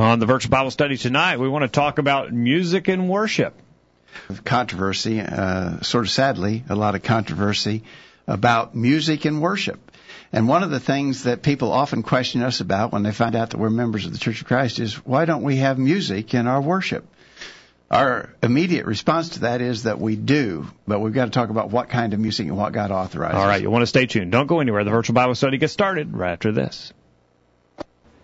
On the virtual Bible study tonight, we want to talk about music and worship. Controversy, uh, sort of sadly, a lot of controversy about music and worship. And one of the things that people often question us about when they find out that we're members of the Church of Christ is why don't we have music in our worship? Our immediate response to that is that we do, but we've got to talk about what kind of music and what God authorizes. All right, you want to stay tuned. Don't go anywhere. The virtual Bible study gets started right after this.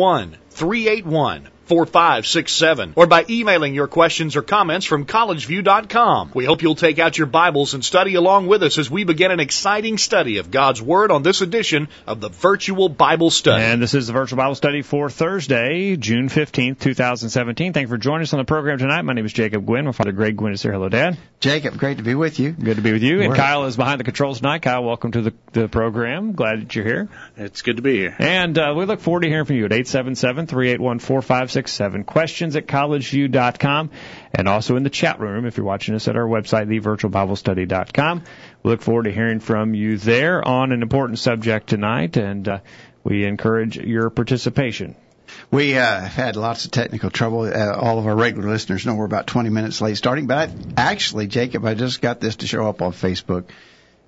381 4567 or by emailing your questions or comments from collegeview.com. We hope you'll take out your Bibles and study along with us as we begin an exciting study of God's Word on this edition of the Virtual Bible Study. And this is the Virtual Bible Study for Thursday, June 15th, 2017. Thank you for joining us on the program tonight. My name is Jacob Gwynn. My father Greg Gwynn is here. Hello, Dad. Jacob, great to be with you. Good to be with you. And Kyle is behind the controls tonight. Kyle, welcome to the, the program. Glad that you're here. It's good to be here. And uh, we look forward to hearing from you at 877 381 4567. Questions at collegeview.com and also in the chat room if you're watching us at our website, thevirtualbiblestudy.com. We look forward to hearing from you there on an important subject tonight, and uh, we encourage your participation. We uh, had lots of technical trouble. Uh, all of our regular listeners know we're about 20 minutes late starting, but I, actually, Jacob, I just got this to show up on Facebook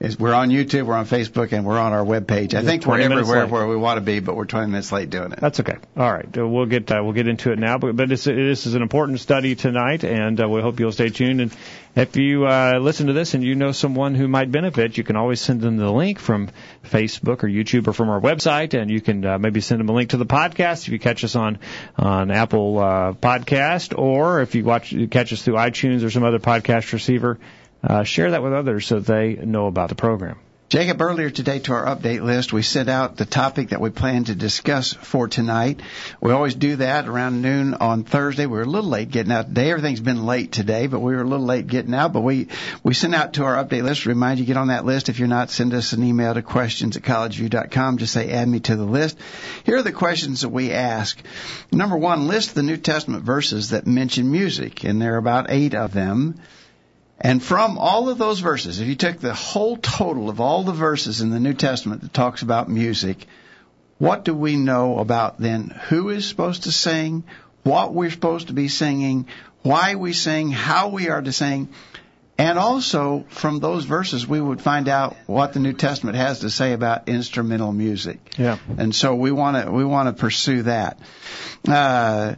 is we're on YouTube, we're on Facebook, and we're on our webpage. I think we're everywhere where we want to be, but we're 20 minutes late doing it. That's okay. All right, uh, we'll get uh, we'll get into it now. But but this is an important study tonight, and uh, we hope you'll stay tuned. And if you uh, listen to this and you know someone who might benefit, you can always send them the link from Facebook or YouTube or from our website, and you can uh, maybe send them a link to the podcast if you catch us on on Apple uh, Podcast, or if you watch catch us through iTunes or some other podcast receiver uh, share that with others so they know about the program. Jacob, earlier today to our update list, we sent out the topic that we plan to discuss for tonight. We always do that around noon on Thursday. We were a little late getting out today. Everything's been late today, but we were a little late getting out. But we, we sent out to our update list. Remind you, get on that list. If you're not, send us an email to questions at collegeview.com. Just say, add me to the list. Here are the questions that we ask. Number one, list the New Testament verses that mention music, and there are about eight of them. And from all of those verses, if you took the whole total of all the verses in the New Testament that talks about music, what do we know about then who is supposed to sing, what we're supposed to be singing, why we sing, how we are to sing, and also from those verses we would find out what the New Testament has to say about instrumental music. Yeah. And so we want to we want to pursue that. Uh,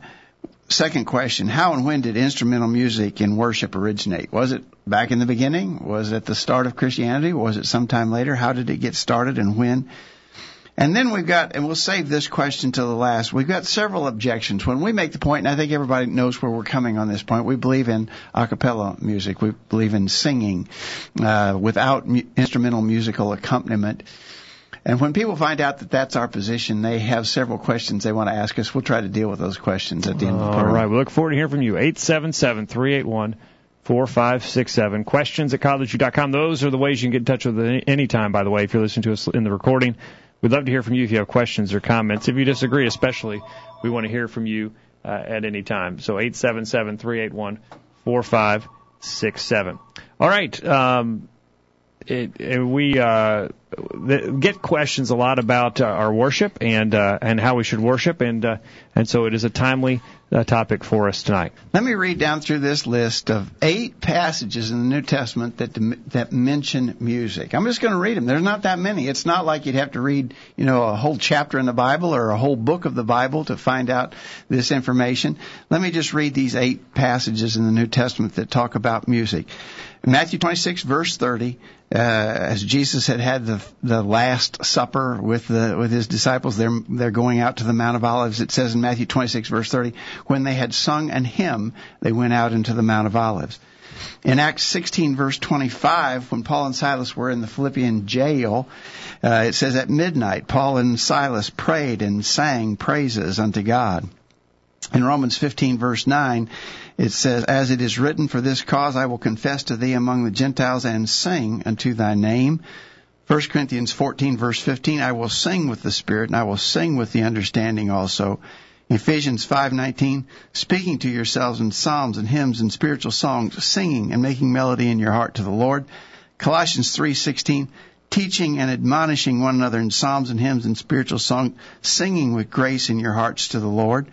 second question, how and when did instrumental music in worship originate? Was it back in the beginning? Was it the start of Christianity? Was it sometime later? How did it get started and when? And then we've got, and we'll save this question till the last, we've got several objections. When we make the point, and I think everybody knows where we're coming on this point, we believe in a cappella music. We believe in singing uh, without mu- instrumental musical accompaniment. And when people find out that that's our position, they have several questions they want to ask us. We'll try to deal with those questions at the end of the program. All right. We look forward to hearing from you. 877 381 4567. Questions at collegeview.com. Those are the ways you can get in touch with us anytime, by the way, if you're listening to us in the recording. We'd love to hear from you if you have questions or comments. If you disagree, especially, we want to hear from you uh, at any time. So 877 381 4567. All right. Um, it, it, we uh, get questions a lot about uh, our worship and uh, and how we should worship, and uh, and so it is a timely uh, topic for us tonight. Let me read down through this list of eight passages in the New Testament that that mention music. I'm just going to read them. There's not that many. It's not like you'd have to read you know a whole chapter in the Bible or a whole book of the Bible to find out this information. Let me just read these eight passages in the New Testament that talk about music. Matthew 26 verse 30, uh, as Jesus had had the the Last Supper with the with his disciples, they're they're going out to the Mount of Olives. It says in Matthew 26 verse 30, when they had sung an hymn, they went out into the Mount of Olives. In Acts 16 verse 25, when Paul and Silas were in the Philippian jail, uh, it says at midnight, Paul and Silas prayed and sang praises unto God. In Romans 15 verse 9, it says, As it is written, for this cause I will confess to thee among the Gentiles and sing unto thy name. 1 Corinthians 14 verse 15, I will sing with the Spirit and I will sing with the understanding also. Ephesians 5:19, speaking to yourselves in psalms and hymns and spiritual songs, singing and making melody in your heart to the Lord. Colossians 3:16, teaching and admonishing one another in psalms and hymns and spiritual songs, singing with grace in your hearts to the Lord.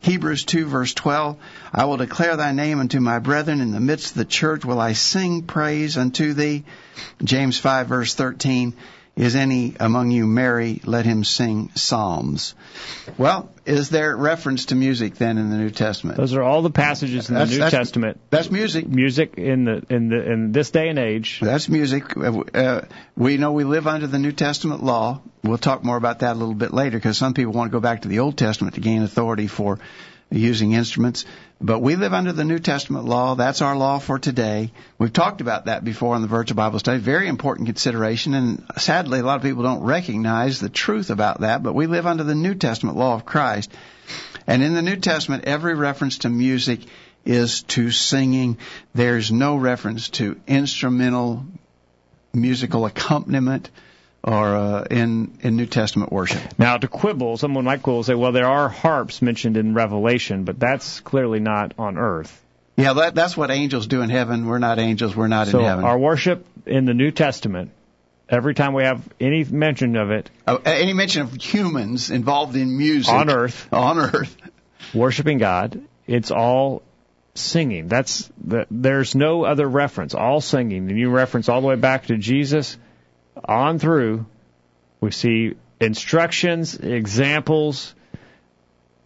Hebrews 2 verse 12, I will declare thy name unto my brethren in the midst of the church will I sing praise unto thee. James 5 verse 13, is any among you merry? Let him sing psalms. Well, is there reference to music then in the New Testament? Those are all the passages in the New that's- Testament. That's music. Music in the in the in this day and age. That's music. Uh, uh, we know we live under the New Testament law. We'll talk more about that a little bit later because some people want to go back to the Old Testament to gain authority for using instruments. But we live under the New Testament law. That's our law for today. We've talked about that before in the virtual Bible study. Very important consideration. And sadly, a lot of people don't recognize the truth about that. But we live under the New Testament law of Christ. And in the New Testament, every reference to music is to singing. There's no reference to instrumental musical accompaniment or uh, in in New Testament worship. Now, to quibble, someone might quibble and say, well, there are harps mentioned in Revelation, but that's clearly not on earth. Yeah, that, that's what angels do in heaven. We're not angels. We're not So in heaven. our worship in the New Testament, every time we have any mention of it Uh, any mention of humans involved in music on earth, on earth. worshiping God, it's all singing. That's the, there's no other reference. All singing. And you reference all the way back to Jesus on through. We see instructions, examples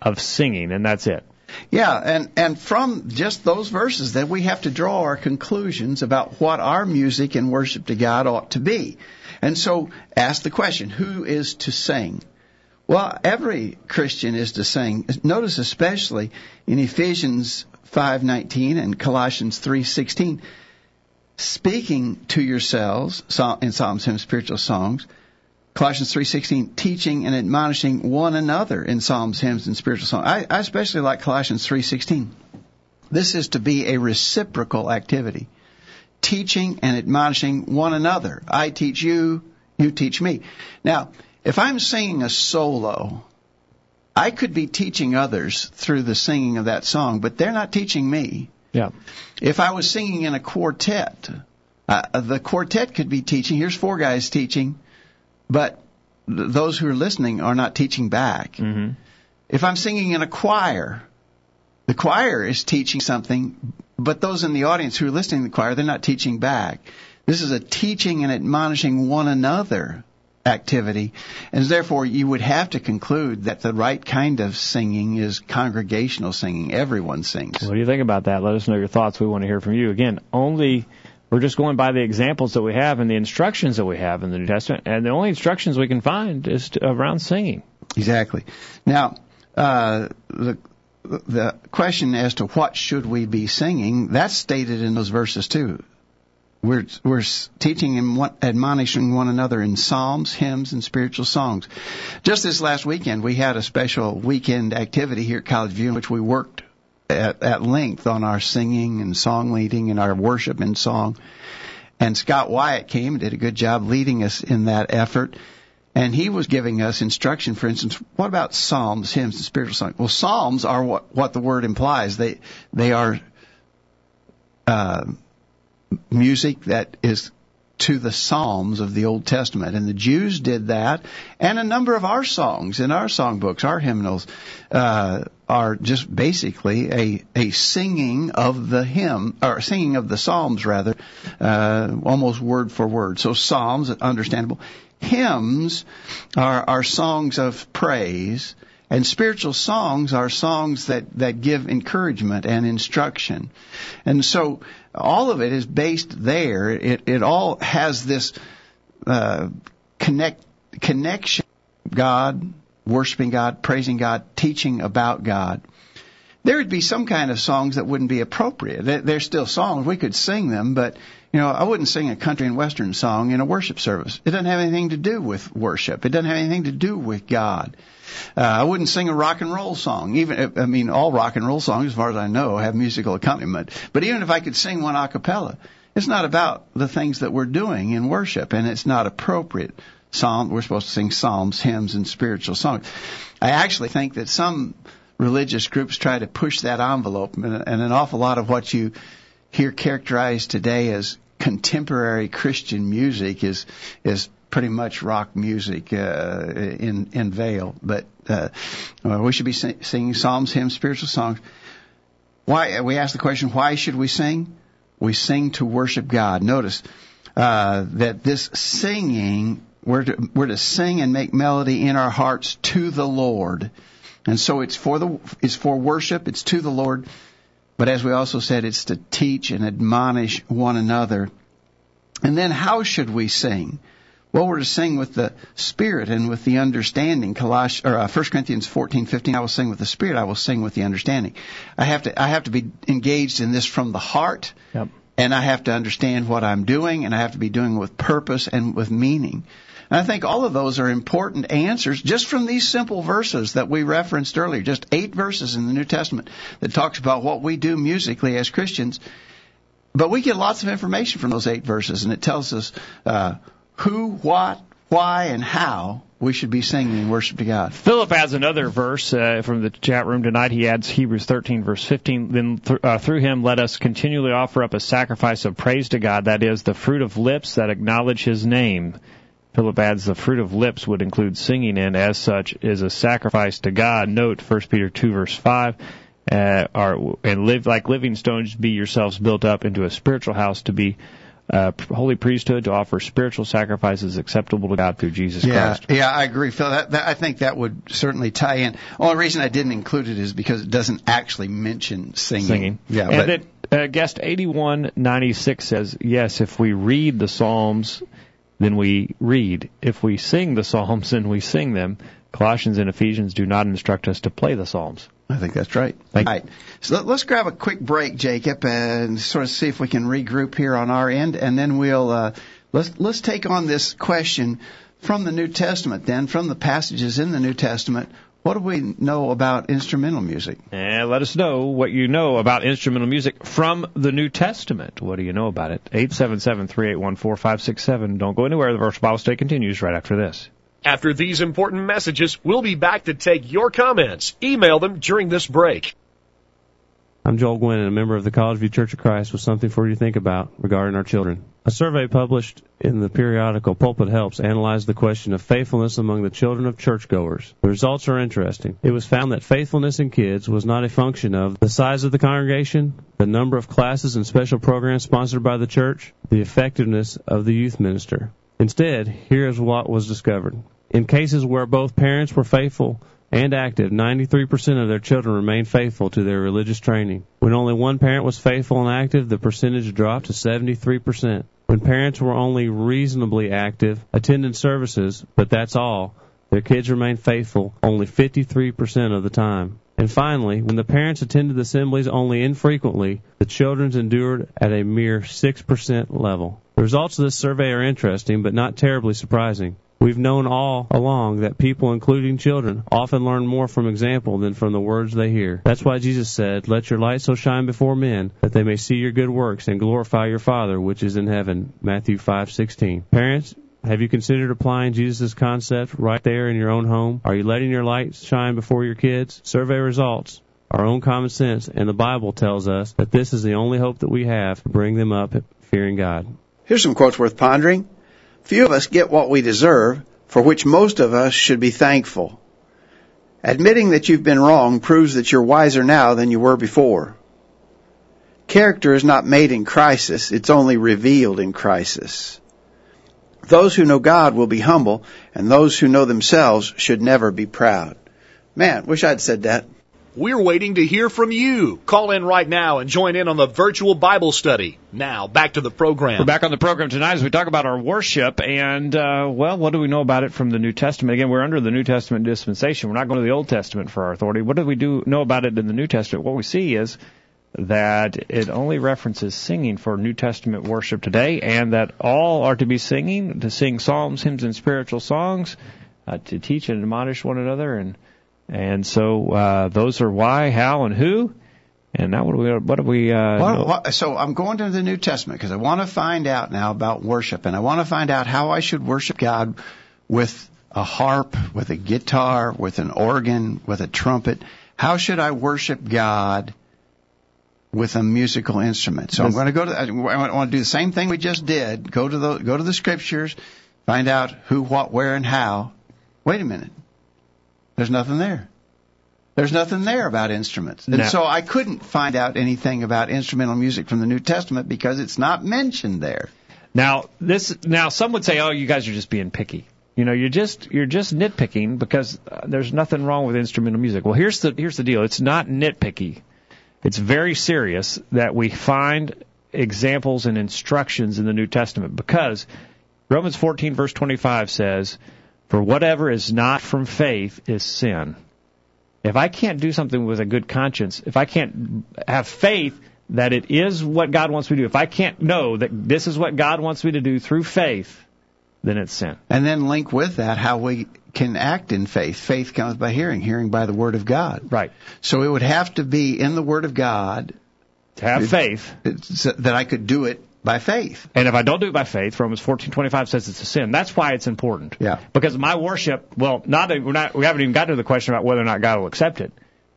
of singing, and that's it. Yeah, and and from just those verses, then we have to draw our conclusions about what our music and worship to God ought to be. And so, ask the question: Who is to sing? Well, every Christian is to sing. Notice especially in Ephesians 5:19 and Colossians 3:16, speaking to yourselves in psalms, hymns, spiritual songs. Colossians 3:16, teaching and admonishing one another in psalms, hymns, and spiritual songs. I, I especially like Colossians 3:16. This is to be a reciprocal activity, teaching and admonishing one another. I teach you, you teach me. Now, if I'm singing a solo, I could be teaching others through the singing of that song, but they're not teaching me. Yeah. If I was singing in a quartet, uh, the quartet could be teaching. Here's four guys teaching, but th- those who are listening are not teaching back. Mm-hmm. If I'm singing in a choir, the choir is teaching something, but those in the audience who are listening to the choir, they're not teaching back. This is a teaching and admonishing one another activity, and therefore you would have to conclude that the right kind of singing is congregational singing. Everyone sings. What do you think about that? Let us know your thoughts. We want to hear from you. Again, only we're just going by the examples that we have and the instructions that we have in the New Testament, and the only instructions we can find is to, around singing. Exactly. Now, uh, the the question as to what should we be singing, that's stated in those verses too. We're we're teaching and one, admonishing one another in psalms, hymns, and spiritual songs. Just this last weekend, we had a special weekend activity here at College View in which we worked at, at length on our singing and song leading and our worship and song. And Scott Wyatt came and did a good job leading us in that effort. And he was giving us instruction, for instance, what about psalms, hymns, and spiritual songs? Well, psalms are what, what the word implies. They, they are, uh, music that is to the Psalms of the Old Testament. And the Jews did that. And a number of our songs in our songbooks, our hymnals, uh, are just basically a, a singing of the hymn, or singing of the Psalms rather, uh, almost word for word. So Psalms, understandable. Hymns are, are songs of praise. And spiritual songs are songs that, that give encouragement and instruction. And so all of it is based there. It, it all has this uh, connect, connection God, worshiping God, praising God, teaching about God. There would be some kind of songs that wouldn't be appropriate. They're still songs. We could sing them, but You know, I wouldn't sing a country and western song in a worship service. It doesn't have anything to do with worship. It doesn't have anything to do with God. Uh, I wouldn't sing a rock and roll song. Even, I mean, all rock and roll songs, as far as I know, have musical accompaniment. But even if I could sing one a cappella, it's not about the things that we're doing in worship, and it's not appropriate. Psalm, we're supposed to sing psalms, hymns, and spiritual songs. I actually think that some religious groups try to push that envelope, and, and an awful lot of what you hear characterized today as contemporary Christian music is is pretty much rock music uh, in in veil. But uh, we should be sing, singing psalms, hymns, spiritual songs. Why we ask the question, why should we sing? We sing to worship God. Notice uh, that this singing we're to, we're to sing and make melody in our hearts to the Lord. And so it's for the it's for worship, it's to the Lord. But as we also said, it's to teach and admonish one another. And then how should we sing? Well, we're to sing with the Spirit and with the understanding. Colossians, or uh, 1 Corinthians 14:15. I will sing with the Spirit. I will sing with the understanding. I have to, I have to be engaged in this from the heart. Yep. And I have to understand what I'm doing, and I have to be doing with purpose and with meaning. And I think all of those are important answers just from these simple verses that we referenced earlier, just eight verses in the New Testament that talks about what we do musically as Christians. But we get lots of information from those eight verses, and it tells us uh, who, what, why, and how we should be singing and worship to God. Philip adds another verse uh, from the chat room tonight. He adds Hebrews 13, verse 15. Then th- uh, through him, let us continually offer up a sacrifice of praise to God, that is, the fruit of lips that acknowledge his name. Philip adds the fruit of lips would include singing, and as such is a sacrifice to God. Note 1 Peter 2 verse 5. Uh, are, and live like living stones, be yourselves built up into a spiritual house to be uh, holy priesthood to offer spiritual sacrifices acceptable to God through Jesus yeah, Christ. Yeah, I agree, Phil. That, that, I think that would certainly tie in. Only reason I didn't include it is because it doesn't actually mention singing. Singing. Yeah, and but, it, uh, guest 8196 says, yes, if we read the Psalms then we read. If we sing the Psalms, then we sing them. Colossians and Ephesians do not instruct us to play the Psalms. I think that's right. Thank All right. So let's grab a quick break, Jacob, and sort of see if we can regroup here on our end, and then we'll uh, let's let's take on this question from the New Testament. Then, from the passages in the New Testament, what do we know about instrumental music? And let us know what you know about instrumental music from the New Testament. What do you know about it? 877-381-4567. Don't go anywhere. The Virtual Bible Study continues right after this. After these important messages, we'll be back to take your comments. Email them during this break. I'm Joel Gwynn, and a member of the College View Church of Christ with something for you to think about regarding our children. A survey published in the periodical Pulpit Helps analyzed the question of faithfulness among the children of churchgoers. The results are interesting. It was found that faithfulness in kids was not a function of the size of the congregation, the number of classes and special programs sponsored by the church, the effectiveness of the youth minister. Instead, here is what was discovered. In cases where both parents were faithful and active, 93% of their children remained faithful to their religious training. When only one parent was faithful and active, the percentage dropped to 73%. When parents were only reasonably active, attending services, but that's all, their kids remained faithful only 53% of the time. And finally, when the parents attended the assemblies only infrequently, the children endured at a mere 6% level. The results of this survey are interesting, but not terribly surprising. We've known all along that people, including children, often learn more from example than from the words they hear. That's why Jesus said, Let your light so shine before men that they may see your good works and glorify your Father which is in heaven. Matthew 5:16. Parents, have you considered applying Jesus' concept right there in your own home? Are you letting your light shine before your kids? Survey results our own common sense, and the Bible tells us that this is the only hope that we have to bring them up fearing God. Here's some quotes worth pondering. Few of us get what we deserve, for which most of us should be thankful. Admitting that you've been wrong proves that you're wiser now than you were before. Character is not made in crisis, it's only revealed in crisis. Those who know God will be humble, and those who know themselves should never be proud. Man, wish I'd said that. We're waiting to hear from you. Call in right now and join in on the virtual Bible study. Now, back to the program. We're back on the program tonight as we talk about our worship. And, uh, well, what do we know about it from the New Testament? Again, we're under the New Testament dispensation. We're not going to the Old Testament for our authority. What do we do know about it in the New Testament? What we see is that it only references singing for New Testament worship today, and that all are to be singing, to sing psalms, hymns, and spiritual songs, uh, to teach and admonish one another, and and so uh, those are why, how, and who. And now what do we? What do we? Uh, well, what, so I'm going to the New Testament because I want to find out now about worship, and I want to find out how I should worship God with a harp, with a guitar, with an organ, with a trumpet. How should I worship God with a musical instrument? So I'm going to go to. I want to do the same thing we just did. Go to the go to the scriptures, find out who, what, where, and how. Wait a minute. There's nothing there. There's nothing there about instruments. And No. so I couldn't find out anything about instrumental music from the New Testament because it's not mentioned there. Now this now some would say, oh, you guys are just being picky. You know, you're just you're just nitpicking because uh, there's nothing wrong with instrumental music. Well, here's the here's the deal. It's not nitpicky. It's very serious that we find examples and instructions in the New Testament because Romans 14 verse 25 says, "For whatever is not from faith is sin." If I can't do something with a good conscience, if I can't have faith that it is what God wants me to do, if I can't know that this is what God wants me to do through faith, then it's sin. And then link with that how we can act in faith. Faith comes by hearing, hearing by the Word of God. Right. So it would have to be in the Word of God To have It- faith, uh, that I could do it by faith. and if I don't do it by faith, Romans 14:25 says it's a sin. That's why it's important. Yeah. Because my worship, well, not we're not we haven't even gotten to the question about whether or not God will accept it.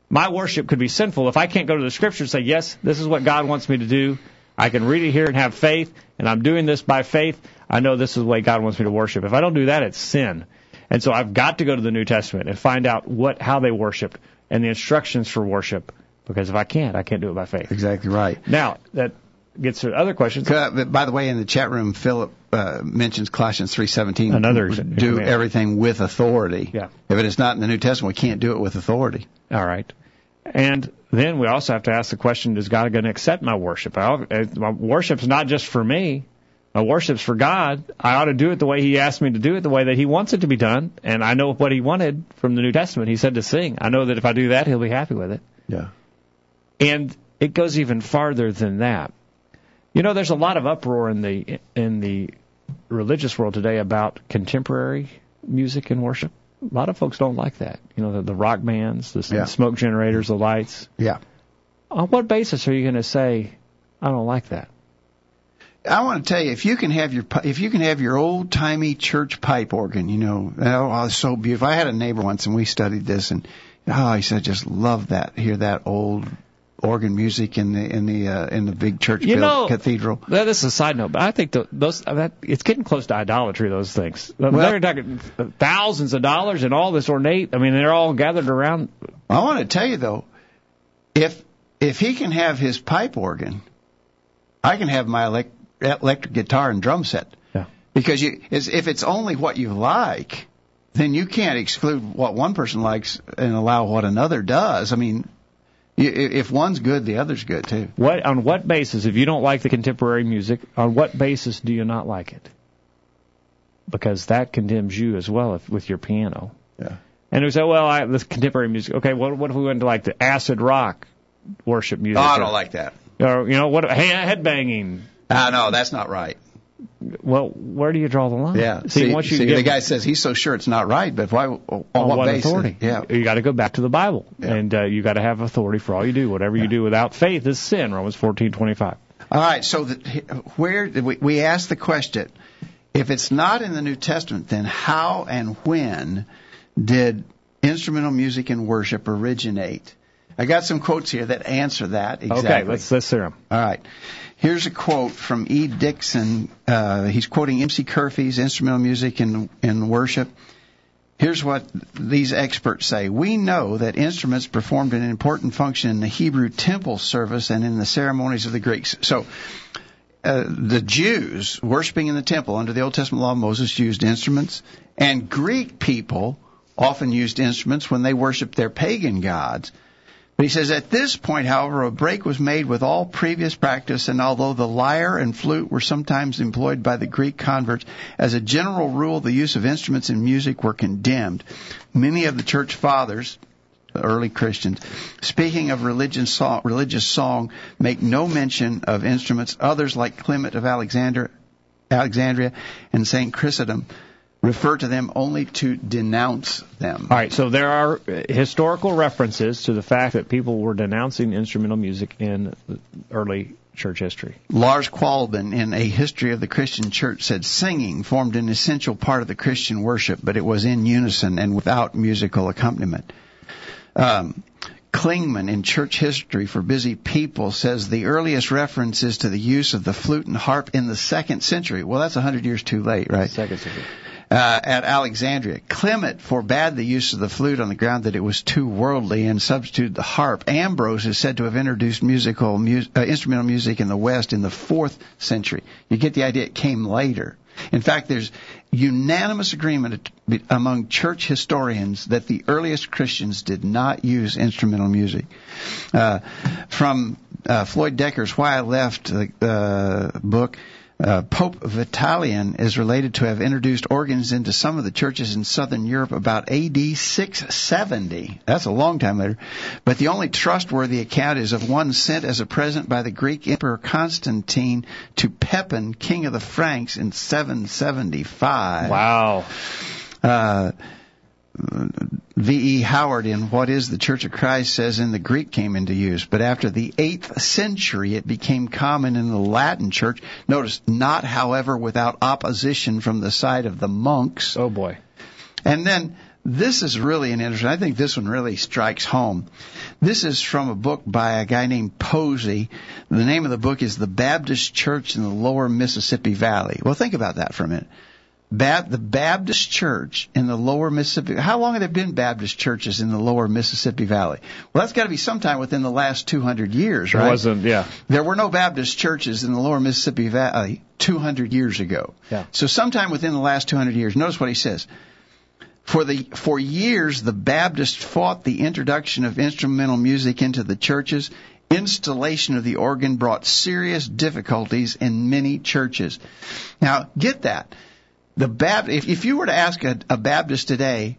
My worship could be sinful if I can't go to the scripture and say, "Yes, this is what God wants me to do." I can read it here and have faith, and I'm doing this by faith. I know this is the way God wants me to worship. If I don't do that, it's sin. And so I've got to go to the New Testament and find out what how they worshiped and the instructions for worship. Because if I can't, I can't do it by faith. Exactly right. Now that gets to other questions. Uh, by the way, in the chat room, Philip uh, mentions Colossians three seventeen. Another do everything with authority. Yeah. If it is not in the New Testament, we can't do it with authority. All right. And then we also have to ask the question: Is God going to accept my worship? I, uh, my worship's not just for me. My worship's for God. I ought to do it the way He asked me to do it, the way that He wants it to be done. And I know what He wanted from the New Testament. He said to sing. I know that if I do that, He'll be happy with it. Yeah. And it goes even farther than that. You know, there's a lot of uproar in the in the religious world today about contemporary music and worship. A lot of folks don't like that. You know, the, the rock bands, the, Yeah. the smoke generators, the lights. Yeah. On what basis are you going to say I don't like that? I want to tell you, if you can have your if you can have your old timey church pipe organ, you know, oh, oh, it's so beautiful. I had a neighbor once, and we studied this, and oh, he said, I just love that. Hear that old organ music in the in the uh, in the big church You know- cathedral. That is a side note, but I think the, those I mean, it's getting close to idolatry. Those things. Well, they're talking thousands of dollars and all this ornate. I mean, they're all gathered around. I want to tell you though, if if he can have his pipe organ, I can have my elec- electric guitar and drum set. Yeah. Because you, is- if it's only what you like, then you can't exclude what one person likes and allow what another does. I mean, if one's good, the other's good too. What on what basis, if you don't like the contemporary music, on what basis do you not like it? Because that condemns you as well if, with your piano. Yeah. And we say, well, I, this contemporary music. Okay, what what if we went to like the acid rock worship music? Oh, I don't like that. Or you know what? Hey, headbanging. Ah, no, that's not right. Well, where do you draw the line? Yeah. See, once you see, get the guy says he's so sure it's not right, but why? On, on what, what basis? authority? Yeah. You got to go back to the Bible, Yeah. and uh, you got to have authority for all you do. Whatever you do without faith is sin. Romans fourteen twenty five. All right. So the, where we, we asked the question: If it's not in the New Testament, then how and when did instrumental music and worship originate? I got some quotes here that answer that exactly. Okay, let's let's hear 'em. All right. Here's a quote from E. Dixon. Uh, he's quoting M.C. Kurfees' instrumental music in, in worship. Here's what these experts say. We know that instruments performed an important function in the Hebrew temple service and in the ceremonies of the Greeks. So, uh, the Jews worshiping in the temple under the Old Testament law Moses used instruments, and Greek people often used instruments when they worshiped their pagan gods. But he says, at this point, however, a break was made with all previous practice, and although the lyre and flute were sometimes employed by the Greek converts, as a general rule, the use of instruments in music were condemned. Many of the church fathers the early Christians. Speaking of religious song, religious song, make no mention of instruments. Others like Clement of Alexandria and Saint Chrysostom refer to them only to denounce them. All right, so there are historical references to the fact that people were denouncing instrumental music in early church history. Lars Qualben, in A History of the Christian Church, said singing formed an essential part of the Christian worship, but it was in unison and without musical accompaniment. Um, Klingman in Church History for Busy People says the earliest references to the use of the flute and harp in the second century. Well, that's a hundred years too late, right? Second century. Uh, at Alexandria. Clement forbade the use of the flute on the ground that it was too worldly and substituted the harp. Ambrose is said to have introduced musical mu- uh, instrumental music in the West in the fourth century. You get the idea; it came later. In fact, there's unanimous agreement among church historians that the earliest Christians did not use instrumental music. Uh, from uh, Floyd Decker's Why I Left the uh, book, uh, Pope Vitalian is related to have introduced organs into some of the churches in southern Europe about AD 670. That's a long time later. But the only trustworthy account is of one sent as a present by the Greek Emperor Constantine to Pepin, king of the Franks, in 775. Wow. Uh, V.E. Howard in What is the Church of Christ says in the Greek came into use, but after the 8th century it became common in the Latin church. Notice, not however without opposition from the side of the monks. Oh boy. And then this is really an interesting, I think this one really strikes home. This is from a book by a guy named Posey. The name of the book is The Baptist Church in the Lower Mississippi Valley. Well, think about that for a minute. Bab- the Baptist Church in the lower Mississippi. How long have there been Baptist churches in the lower Mississippi Valley? Well, that's got to be sometime within the last 200 years, right? It wasn't, yeah. There were no Baptist churches in the lower Mississippi Valley 200 years ago. Yeah. So sometime within the last 200 years. Notice what he says. For the for years, the Baptists fought the introduction of instrumental music into the churches. Installation of the organ brought serious difficulties in many churches. Now, get that the Bab- if, if you were to ask a, a Baptist today,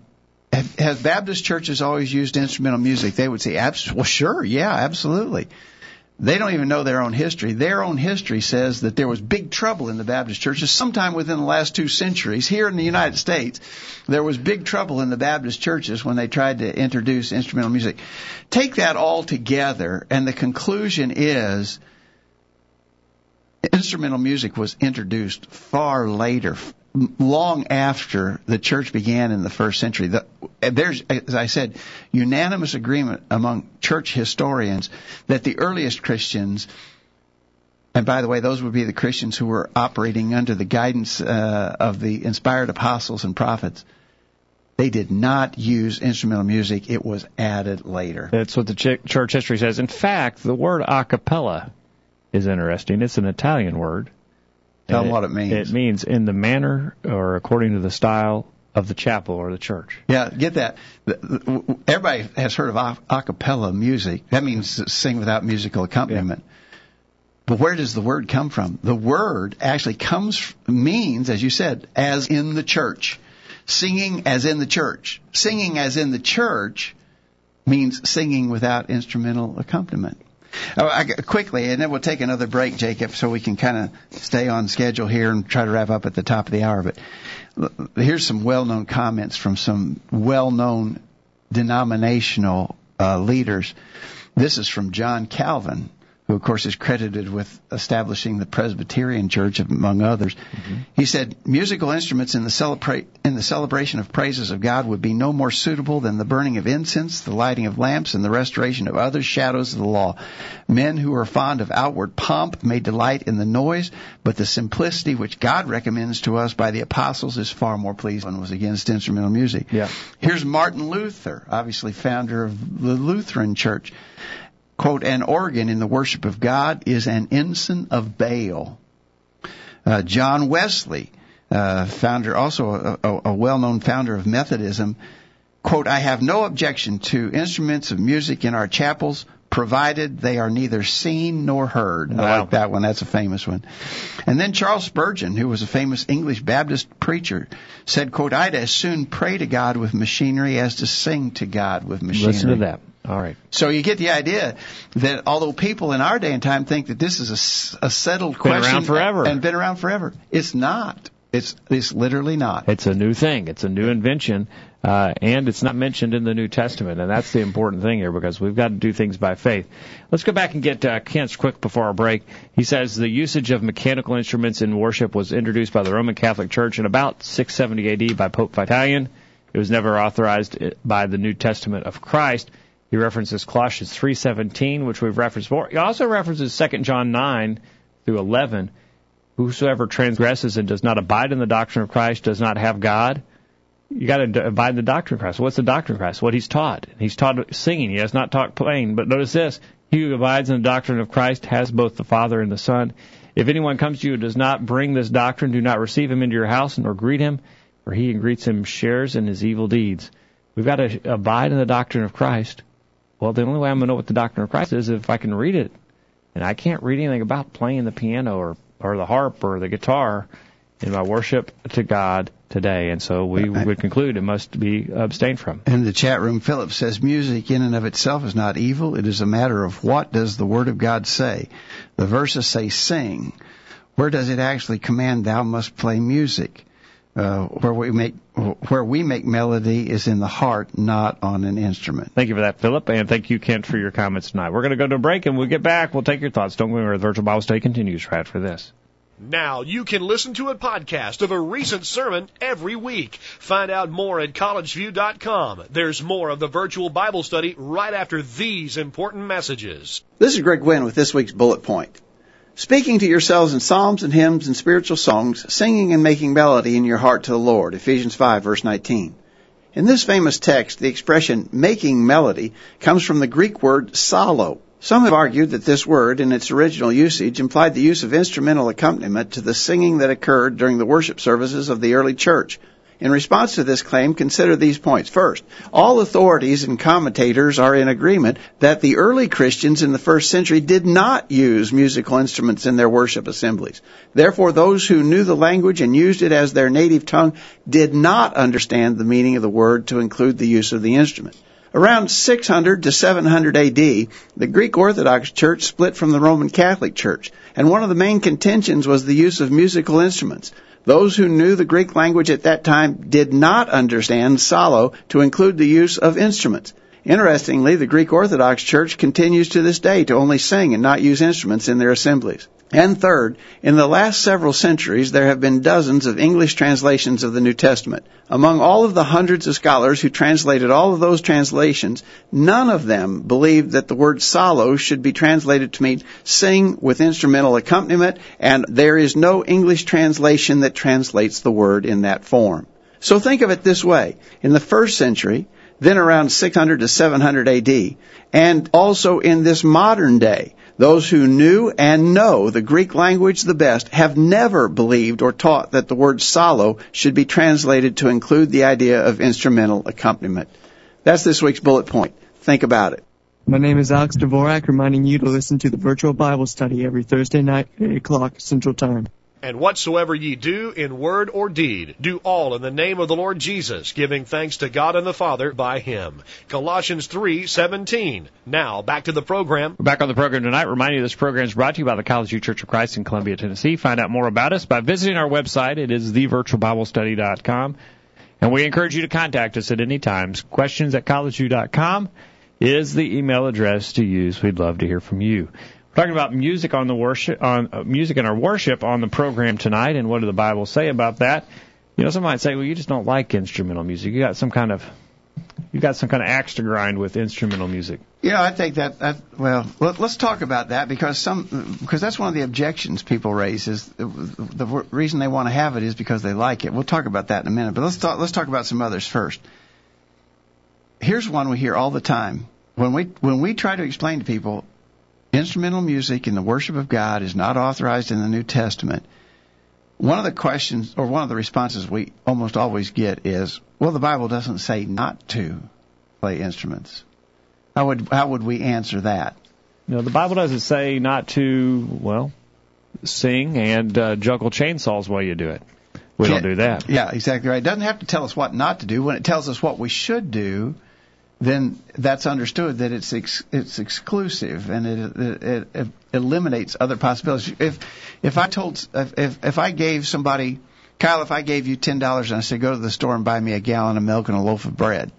have, have Baptist churches always used instrumental music? They would say, Abs- well, sure, yeah, absolutely. They don't even know their own history. Their own history says that there was big trouble in the Baptist churches sometime within the last two centuries. Here in the United States, there was big trouble in the Baptist churches when they tried to introduce instrumental music. Take that all together, and the conclusion is instrumental music was introduced far later, long after the church began in the first century. The, there's, as I said, unanimous agreement among church historians that the earliest Christians, and by the way, those would be the Christians who were operating under the guidance uh, of the inspired apostles and prophets. They did not use instrumental music. It was added later. That's what the ch- church history says. In fact, the word a cappella is interesting. It's an Italian word. Tell them what it means. It means in the manner or according to the style of the chapel or the church. Yeah, get that. Everybody has heard of a cappella music. That means sing without musical accompaniment. But where does the word come from? The word actually comes means, as you said, as in the church. Singing as in the church. Singing as in the church means singing without instrumental accompaniment. Oh, I, quickly, and then we'll take another break, Jacob, so we can kind of stay on schedule here and try to wrap up at the top of the hour. But here's some well-known comments from some well-known denominational uh, leaders. This is from John Calvin, who of course is credited with establishing the Presbyterian Church, among others. Mm-hmm. He said, musical instruments in the, celebra- in the celebration of praises of God would be no more suitable than the burning of incense, the lighting of lamps, and the restoration of other shadows of the law. Men who are fond of outward pomp may delight in the noise, but the simplicity which God recommends to us by the apostles is far more pleasing One was against instrumental music. Yeah. Here's Martin Luther, obviously founder of the Lutheran Church quote, an organ in the worship of God is an ensign of Baal. Uh, John Wesley, uh, founder, also a, a, a well-known founder of Methodism, quote, I have no objection to instruments of music in our chapels, provided they are neither seen nor heard. I like that one. That's a famous one. And then Charles Spurgeon, who was a famous English Baptist preacher, said, quote, I'd as soon pray to God with machinery as to sing to God with machinery. Listen to that. All right. So you get the idea that although people in our day and time think that this is a settled Been question around forever. and been around forever, it's not. It's it's literally not. It's a new thing. It's a new invention, uh, and it's not mentioned in the New Testament, and that's the important thing here because we've got to do things by faith. Let's go back and get uh, Kent's quick before our break. He says the usage of mechanical instruments in worship was introduced by the Roman Catholic Church in about 670 AD by Pope Vitalian. It was never authorized uh, by the New Testament of Christ. He references Colossians 3:17, which we've referenced before. He also references 2 John 9 through 11. Whosoever transgresses and does not abide in the doctrine of Christ does not have God. You got to abide in the doctrine of Christ. What's the doctrine of Christ? What he's taught. He's taught singing. He has not taught playing. But notice this: he who abides in the doctrine of Christ has both the Father and the Son. If anyone comes to you and does not bring this doctrine, do not receive him into your house nor greet him, for he who greets him shares in his evil deeds. We've got to abide in the doctrine of Christ. Well, the only way I'm going to know what the doctrine of Christ is if I can read it. And I can't read anything about playing the piano or, or the harp or the guitar in my worship to God today. And so we would conclude it must be abstained from. In the chat room, Philip says music in and of itself is not evil. It is a matter of what does the Word of God say. The verses say sing. Where does it actually command thou must play music? Uh, where we make where we make melody is in the heart, not on an instrument. Thank you for that, Philip, and thank you, Kent, for your comments tonight. We're going to go to a break, and we'll get back. We'll take your thoughts. Don't go anywhere. The virtual Bible study continues right after this. Now you can listen to a podcast of a recent sermon every week. Find out more at collegeview.com. There's more of the virtual Bible study right after these important messages. This is Greg Gwynn with this week's bullet point. Speaking to yourselves in psalms and hymns and spiritual songs, singing and making melody in your heart to the Lord. Ephesians 5 verse 19. In this famous text, the expression making melody comes from the Greek word psallo. Some have argued that this word, in its original usage, implied the use of instrumental accompaniment to the singing that occurred during the worship services of the early church. In response to this claim, consider these points. First, all authorities and commentators are in agreement that the early Christians in the first century did not use musical instruments in their worship assemblies. Therefore, those who knew the language and used it as their native tongue did not understand the meaning of the word to include the use of the instrument. Around 600 to 700 AD, the Greek Orthodox Church split from the Roman Catholic Church, and one of the main contentions was the use of musical instruments. Those who knew the Greek language at that time did not understand psallo to include the use of instruments. Interestingly, the Greek Orthodox Church continues to this day to only sing and not use instruments in their assemblies. And third, in the last several centuries, there have been dozens of English translations of the New Testament. Among all of the hundreds of scholars who translated all of those translations, none of them believed that the word psallo should be translated to mean sing with instrumental accompaniment, and there is no English translation that translates the word in that form. So think of it this way. In the first century, then around 600 to 700 AD, and also in this modern day, those who knew and know the Greek language the best have never believed or taught that the word psallo should be translated to include the idea of instrumental accompaniment. That's this week's bullet point. Think about it. My name is Alex Dvorak, reminding you to listen to the virtual Bible study every Thursday night at 8 o'clock Central Time. And whatsoever ye do in word or deed, do all in the name of the Lord Jesus, giving thanks to God and the Father by him. Colossians 3:17. Now, back to the program. We're back on the program tonight. Remind you this program is brought to you by the College View Church of Christ in Columbia, Tennessee. Find out more about us by visiting our website. It is thevirtualbiblestudy.com. And we encourage you to contact us at any time. Questions at collegeview.com is the email address to use. We'd love to hear from you. Talking about music on the worship on uh, music in our worship on the program tonight, and what do the Bible say about that? You know, some might say, well, you just don't like instrumental music. You got some kind of you got some kind of axe to grind with instrumental music. Yeah, I think that, that well, let, us talk about that because some because that's one of the objections people raise is the, the reason they want to have it is because they like it. We'll talk about that in a minute, but let's talk let's talk about some others first. Here's one we hear all the time when we when we try to explain to people instrumental music in the worship of God is not authorized in the New Testament. One of the questions or one of the responses we almost always get is, well, the Bible doesn't say not to play instruments. How would how would we answer that? You know, the Bible doesn't say not to, well, sing and uh, juggle chainsaws while you do it. We don't do that. Yeah, exactly right. It doesn't have to tell us what not to do. When it tells us what we should do, then that's understood that it's ex- it's exclusive and it, it, it eliminates other possibilities. If if I told if if I gave somebody Kyle, if I gave you ten dollars and I said go to the store and buy me a gallon of milk and a loaf of bread,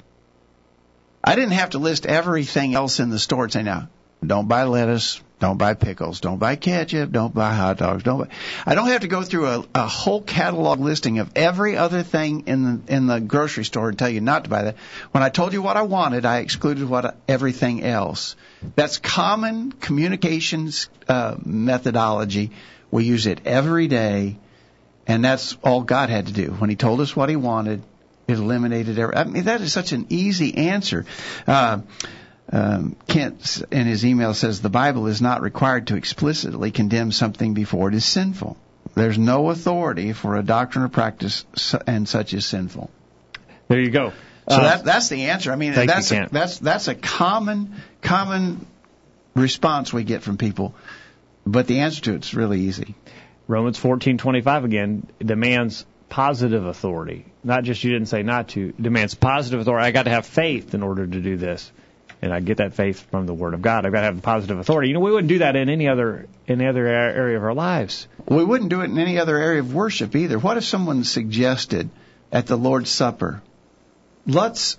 I didn't have to list everything else in the store and say now don't buy lettuce, don't buy pickles. Don't buy ketchup. Don't buy hot dogs. Don't. Buy, I don't have to go through a, a whole catalog listing of every other thing in the in the grocery store and tell you not to buy that. When I told you what I wanted, I excluded what everything else. That's common communications uh, methodology. We use it every day, and that's all God had to do. When He told us what He wanted, it eliminated every. I mean, that is such an easy answer. Uh, um, Kent in his email says the Bible is not required to explicitly condemn something before it is sinful. There's no authority for a doctrine or practice, and such is sinful. There you go. So uh, that, that's the answer. I mean, that's a, that's that's a common common response we get from people, but the answer to it's really easy. Romans 14:25 again demands positive authority, not just you didn't say not to. Demands positive authority. I got to have faith in order to do this and I get that faith from the Word of God. I've got to have positive authority. You know, we wouldn't do that in any other in any other area of our lives. We wouldn't do it in any other area of worship either. What if someone suggested at the Lord's Supper, let's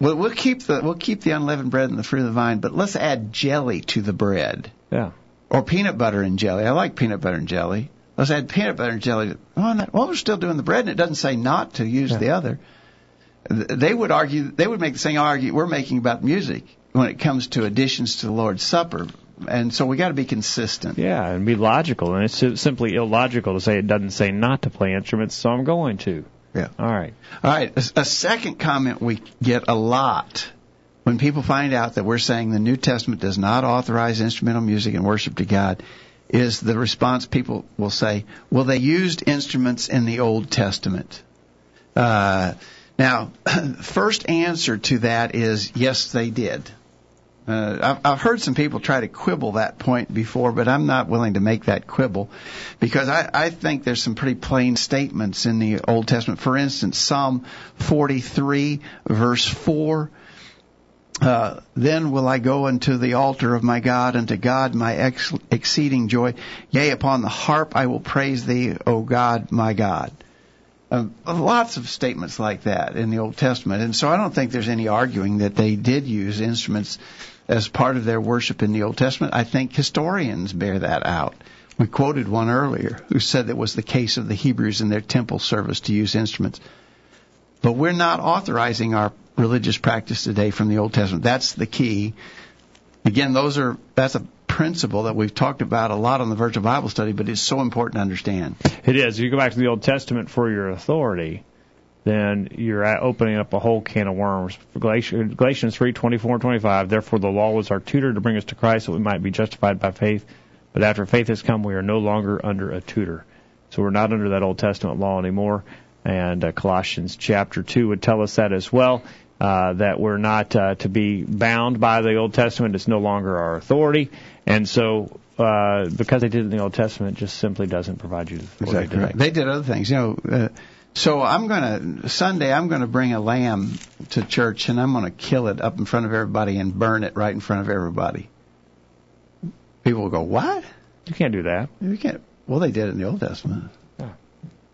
well, we'll keep the we'll keep the unleavened bread and the fruit of the vine, but let's add jelly to the bread. Yeah. Or peanut butter and jelly. I like peanut butter and jelly. Let's add peanut butter and jelly. Oh, well, we're still doing the bread, and it doesn't say not to use yeah. the other they would argue, they would make the same argument we're making about music when it comes to additions to the Lord's Supper. And so we got to be consistent. Yeah, and be logical. And it's simply illogical to say it doesn't say not to play instruments, so I'm going to. Yeah. All right. All right. A, a second comment we get a lot when people find out that we're saying the New Testament does not authorize instrumental music and worship to God is the response people will say, well, they used instruments in the Old Testament. Uh, now, first answer to that is yes, they did. Uh, I've, I've heard some people try to quibble that point before, but I'm not willing to make that quibble because I, I think there's some pretty plain statements in the Old Testament. For instance, Psalm 43, verse 4. Uh, then will I go unto the altar of my God, unto God my ex- exceeding joy. Yea, upon the harp I will praise thee, O God, my God. Uh, lots of statements like that in the Old Testament, and so I don't think there's any arguing that they did use instruments as part of their worship in the Old Testament. I think historians bear that out. We quoted one earlier who said it was the case of the Hebrews in their temple service to use instruments. But we're not authorizing our religious practice today from the Old Testament. That's the key. Again, those are that's a principle that we've talked about a lot on the virtual Bible study, but it's so important to understand. It is. If You go back to the Old Testament for your authority, then you're opening up a whole can of worms. Galatians 3:24 and 25. Therefore, the law was our tutor to bring us to Christ, that we might be justified by faith. But after faith has come, we are no longer under a tutor. So we're not under that Old Testament law anymore. And uh, Colossians chapter 2 would tell us that as well. Uh, that we're not uh, to be bound by the Old Testament. It's no longer our authority. And so, uh, because they did it in the Old Testament, it just simply doesn't provide you the Exactly right. They did other things. You know, uh, so I'm going to, Sunday, I'm going to bring a lamb to church and I'm going to kill it up in front of everybody and burn it right in front of everybody. People will go, what? You can't do that. You can't. Well, they did it in the Old Testament.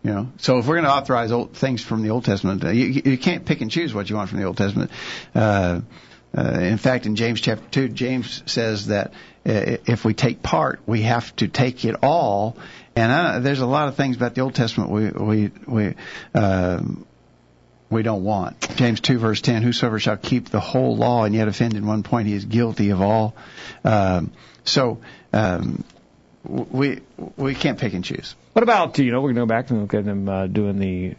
You know, so if we're going to authorize old, things from the Old Testament, uh, you, you can't pick and choose what you want from the Old Testament. Uh, uh, in fact, in James chapter 2, James says that uh, if we take part, we have to take it all. And I, there's a lot of things about the Old Testament we we we uh, we don't want. James 2 verse 10, whosoever shall keep the whole law and yet offend in one point, he is guilty of all. Um, so um, we we can't pick and choose. What about you know we're going to go back and look at them uh, doing the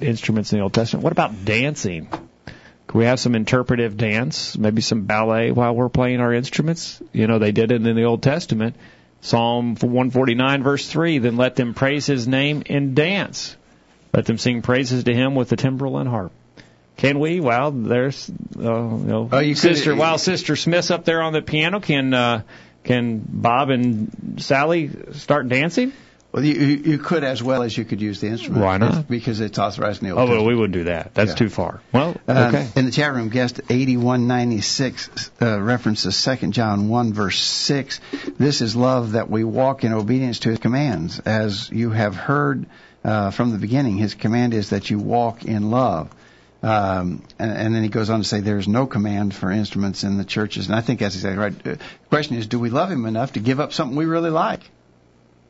instruments in the Old Testament. What about dancing? Can we have some interpretive dance, maybe some ballet while we're playing our instruments? You know, they did it in the Old Testament. Psalm 149 verse 3, then let them praise his name and dance. Let them sing praises to him with the timbrel and harp. Can we? Well, there's, uh, you know, Oh, you could- sister. while Sister Smith's up there on the piano, can uh, can Bob and Sally start dancing? Well, you, you could as well as you could use the instrument. Why not? It's because it's authorized in the Old Oh, well, we wouldn't do that. That's Yeah. too far. Well, Um, okay. In the chat room, guest 8196 uh, references 2 John 1, verse 6. This is love that we walk in obedience to his commands. As you have heard uh, from the beginning, his command is that you walk in love. Um, and, and then he goes on to say there's no command for instruments in the churches. And I think that's exactly right. Uh, The question is, do we love him enough to give up something we really like?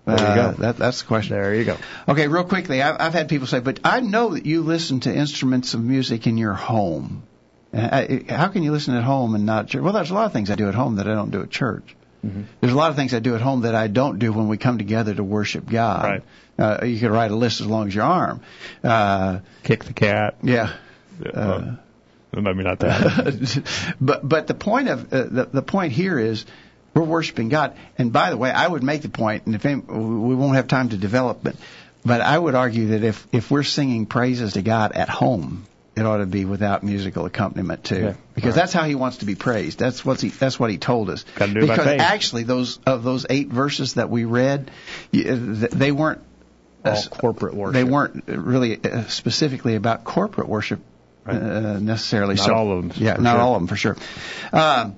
There you Uh, go. That, that's the question. There you go. Okay, real quickly, I've, I've had people say, but I know that you listen to instruments of music in your home. Uh, I- how can you listen at home and not church? Well, there's a lot of things I do at home that I don't do at church. Mm-hmm. There's a lot of things I do at home that I don't do when we come together to worship God. Right. Uh, you could write a list as long as your arm. Uh, Kick the cat. yeah. Uh, maybe not that. but but the point of uh, the the point here is we're worshiping God. And by the way, I would make the point, and if any, we won't have time to develop, but but I would argue that if if we're singing praises to God at home, it ought to be without musical accompaniment too, Yeah. because Right. that's how He wants to be praised. That's what he that's what He told us. Because actually, those of those eight verses that we read, they weren't. All corporate worship. They weren't really uh, specifically about corporate worship Right. uh, necessarily. Not so, all of them, Yeah, not sure. all of them for sure. Um,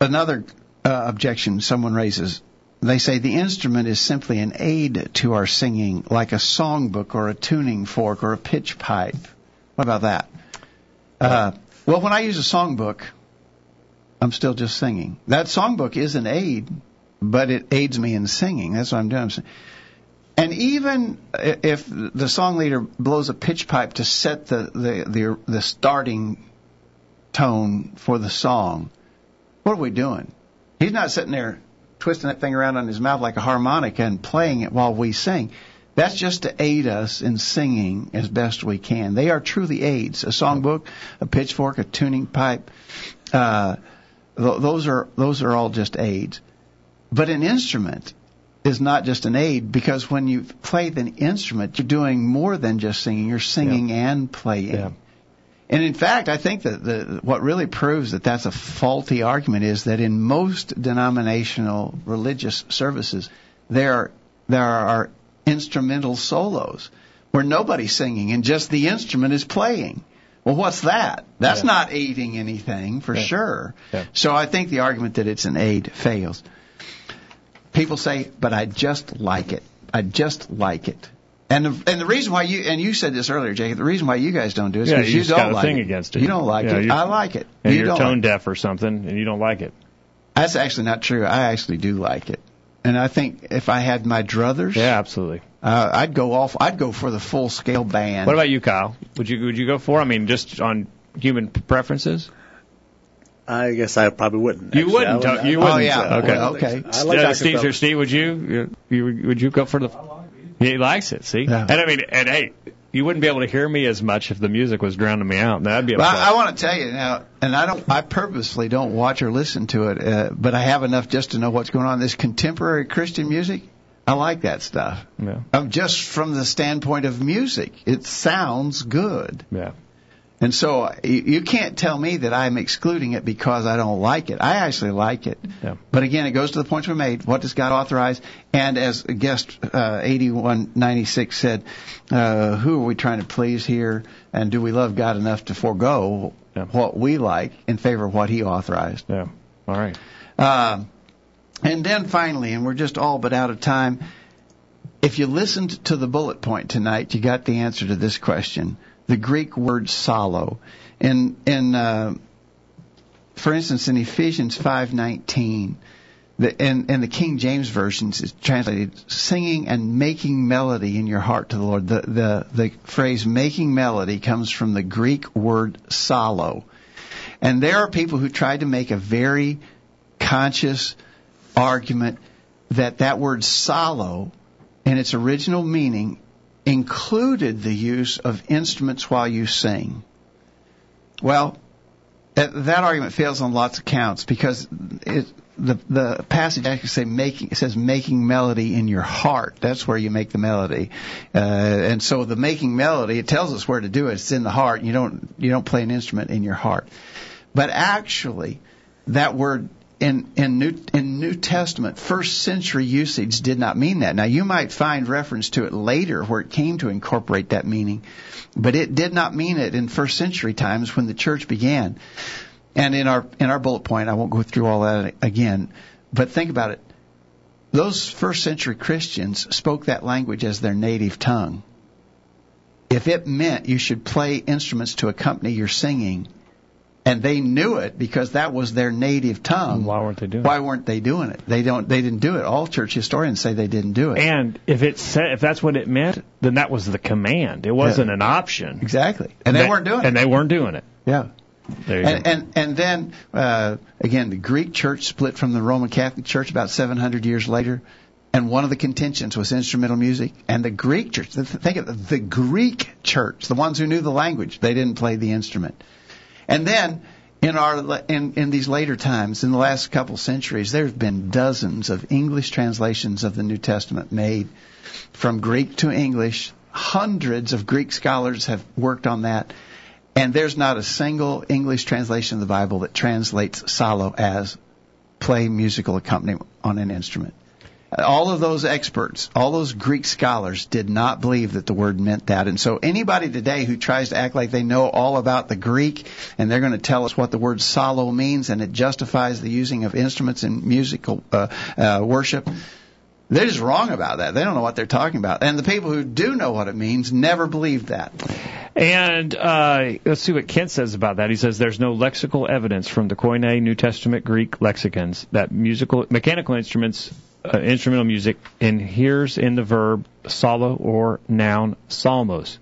another uh, objection someone raises. They say the instrument is simply an aid to our singing, like a songbook or a tuning fork or a pitch pipe. What about that? Uh, well, when I use a songbook, I'm still just singing. That songbook is an aid, but it aids me in singing. That's what I'm doing. I'm And even if the song leader blows a pitch pipe to set the, the, the, the starting tone for the song, what are we doing? He's not sitting there twisting that thing around on his mouth like a harmonica and playing it while we sing. That's just to aid us in singing as best we can. They are truly aids. A songbook, a pitchfork, a tuning pipe, uh, th- those are those are all just aids. But an instrument is not just an aid because when you play the instrument, you're doing more than just singing. You're singing and playing. Yeah. And in fact, I think that the, what really proves that that's a faulty argument is that in most denominational religious services, there there are instrumental solos where nobody's singing and just the instrument is playing. Well, what's that? That's Yeah. not aiding anything for Yeah. sure. Yeah. So I think the argument that it's an aid fails. People say, "But I just like it. I just like it." And the, and the reason why you and you said this earlier, Jacob, the reason why you guys don't do it is Yeah, because you you, just don't like it. against it. You don't like Yeah, it. I like it. and you you're don't tone like deaf or something, and you don't like it. That's actually not true. I actually do like it. And I think if I had my druthers, Yeah, absolutely. uh, I'd go off. I'd go for the full scale band. What about you, Kyle? Would you would you go for? I mean, just on human preferences. I guess I probably wouldn't. You actually. wouldn't, I uh, you Oh wouldn't. Oh yeah. Okay. Well, okay. I like uh, Dr. Steve, Pepper. Steve, would you, you you would you go for the? He likes it. See, Yeah. and I mean, and hey, you wouldn't be able to hear me as much if the music was drowning me out. That'd be Well. I, I want to tell you now, and I don't. I purposely don't watch or listen to it, uh, but I have enough just to know what's going on. This contemporary Christian music, I like that stuff. yeah, Um, just from the standpoint of music, it sounds good. yeah. And so uh, you, can't tell me that I'm excluding it because I don't like it. I actually like it. Yeah. But again, it goes to the points we made. What does God authorize? And as guest uh, 8196 said, uh, who are we trying to please here? And do we love God enough to forego Yeah. what we like in favor of what He authorized? Yeah. All right. Um, and then finally, and we're just all but out of time, if you listened to the bullet point tonight, you got the answer to this question. The Greek word psallo. And, in, uh, for instance, in Ephesians 5.19, the, in, in the King James versions, it's translated singing and making melody in your heart to the Lord. The, the, the phrase making melody comes from the Greek word psallo. And there are people who tried to make a very conscious argument that that word psallo in its original meaning included the use of instruments while you sing. Well, that, argument fails on lots of counts because it, the the passage actually say making says making melody in your heart. That's where you make the melody, uh, and so the making melody it tells us where to do it. It's in the heart. You don't you don't play an instrument in your heart, but actually, that word in in New in New Testament first century usage did not mean that. Now you might find reference to it later where it came to incorporate that meaning, but it did not mean it in first century times when the church began. And in our in our bullet point, I won't go through all that again, but think about it. Those first century Christians spoke that language as their native tongue. If it meant you should play instruments to accompany your singing, and they knew it because that was their native tongue. Why weren't they doing Why it? weren't they doing it? They don't. They didn't do it. All church historians say they didn't do it. And if it said, if that's what it meant, then that was the command. It wasn't an option. exactly. And they, weren't doing And it. And they weren't doing it. yeah. And, and and then uh, again, the Greek church split from the Roman Catholic Church about 700 years later, and one of the contentions was instrumental music. And the Greek church, think of the Greek church, the ones who knew the language, they didn't play the instrument. And then in our in in these later times, in the last couple centuries, there's been dozens of English translations of the New Testament made from Greek to English. Hundreds of Greek scholars have worked on that. And there's not a single English translation of the Bible that translates psallo as play musical accompaniment on an instrument. All of those experts, all those Greek scholars did not believe that the word meant that. And so anybody today who tries to act like they know all about the Greek and they're going to tell us what the word psallo means and it justifies the using of instruments in musical uh, uh, worship, they're just wrong about that. They don't know what they're talking about. And the people who do know what it means never believed that. And uh, let's see what Kent says about that. He says there's no lexical evidence from the Koine New Testament Greek lexicons that musical mechanical instruments, uh, instrumental music, inheres in the verb psallo or noun psalmos.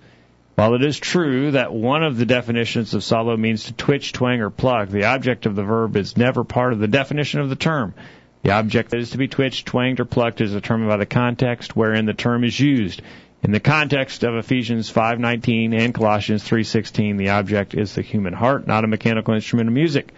While it is true that one of the definitions of psallo means to twitch, twang, or pluck, the object of the verb is never part of the definition of the term. The object that is to be twitched, twanged, or plucked is determined by the context wherein the term is used. In the context of Ephesians 5:19 and Colossians 3:16, the object is the human heart, not a mechanical instrument of music.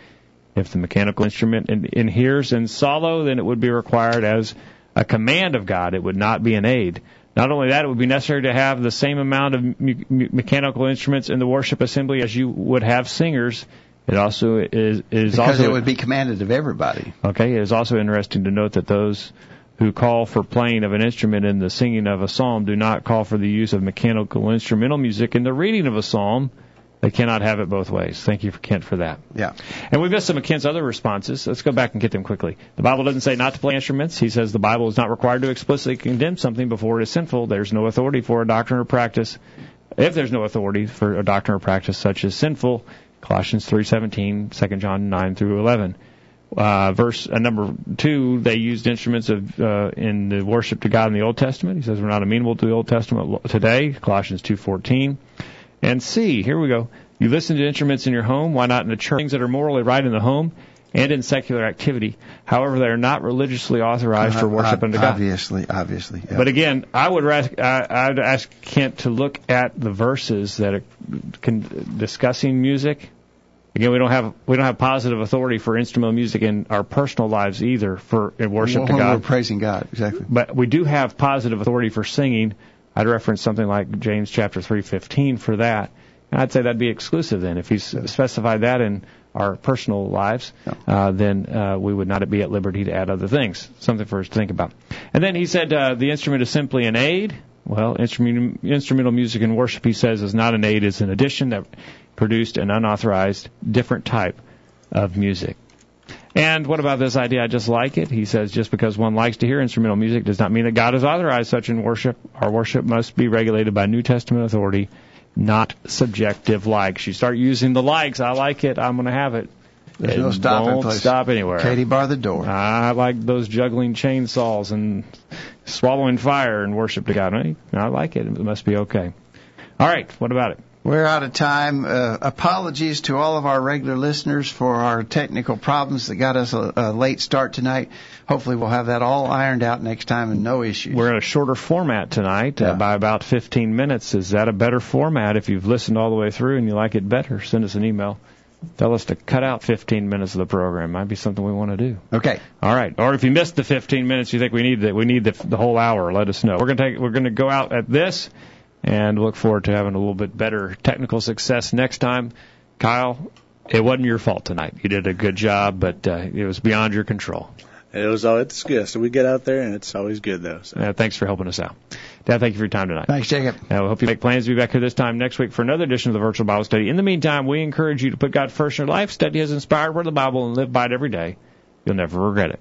If the mechanical instrument in- inheres in psallo, then it would be required as a command of God. It would not be an aid. Not only that, it would be necessary to have the same amount of me- mechanical instruments in the worship assembly as you would have singers. It also is is Because also it would be commanded of everybody. Okay, it is also interesting to note that those who call for playing of an instrument in the singing of a psalm do not call for the use of mechanical instrumental music in the reading of a psalm. They cannot have it both ways. Thank you, for Kent, for that. Yeah. And we've missed some of Kent's other responses. Let's go back and get them quickly. The Bible doesn't say not to play instruments. He says the Bible is not required to explicitly condemn something before it is sinful. There's no authority for a doctrine or practice. If there's no authority for a doctrine or practice such as sinful, Colossians 3:17, 2 John 9 through 11. Uh, verse uh, number two, they used instruments of uh, in the worship to God in the Old Testament. He says we're not amenable to the Old Testament today. Colossians 2:14. And C, here we go. You listen to instruments in your home. Why not in the church? Things that are morally right in the home and in secular activity. However, they are not religiously authorized for uh, worship uh, unto God. Obviously, obviously. yeah. But again, I would ask, I, would ask Kent to look at the verses that are con- discussing music. Again, we don't have we don't have positive authority for instrumental music in our personal lives either for in worship when to we're praising God, exactly. But we do have positive authority for singing. I'd reference something like James chapter three fifteen for that, and I'd say that'd be exclusive then. If he's specified that in our personal lives, uh, then uh, we would not be at liberty to add other things. Something for us to think about. And then he said uh, the instrument is simply an aid. Well, instrument, instrumental music in worship, he says, is not an aid; it's an addition that produced an unauthorized, different type of music. And what about this idea? I just like it. He says just because one likes to hear instrumental music does not mean that God has authorized such in worship. Our worship must be regulated by New Testament authority, not subjective likes. You start using the likes. I like it. I'm going to have it. There's it no stopping won't place. stop anywhere. Katie bar the door. I like those juggling chainsaws and swallowing fire and worship to God. I I like it. It must be okay. All right. What about it? We're out of time. Uh, apologies to all of our regular listeners for our technical problems that got us a, a late start tonight. Hopefully, we'll have that all ironed out next time and no issues. We're in a shorter format tonight uh, by about 15 minutes. Is that a better format? If you've listened all the way through and you like it better, send us an email. tell us to cut out 15 minutes of the program. Might be something we want to do. Okay. All right. Or if you missed the 15 minutes, you think we need the, we need the, the whole hour, let us know. We're to take, we're going to go out at this and look forward to having a little bit better technical success next time. Kyle, it wasn't your fault tonight. You did a good job, but uh, it was beyond your control. It was all it's good. So we get out there, and it's always good though. So. Uh, thanks for helping us out. Dad, thank you for your time tonight. Thanks, Jacob. Uh, we hope you make plans to be back here this time next week for another edition of the Virtual Bible Study. In the meantime, we encourage you to put God first in your life, study His inspired Word of the Bible, and live by it every day. You'll never regret it.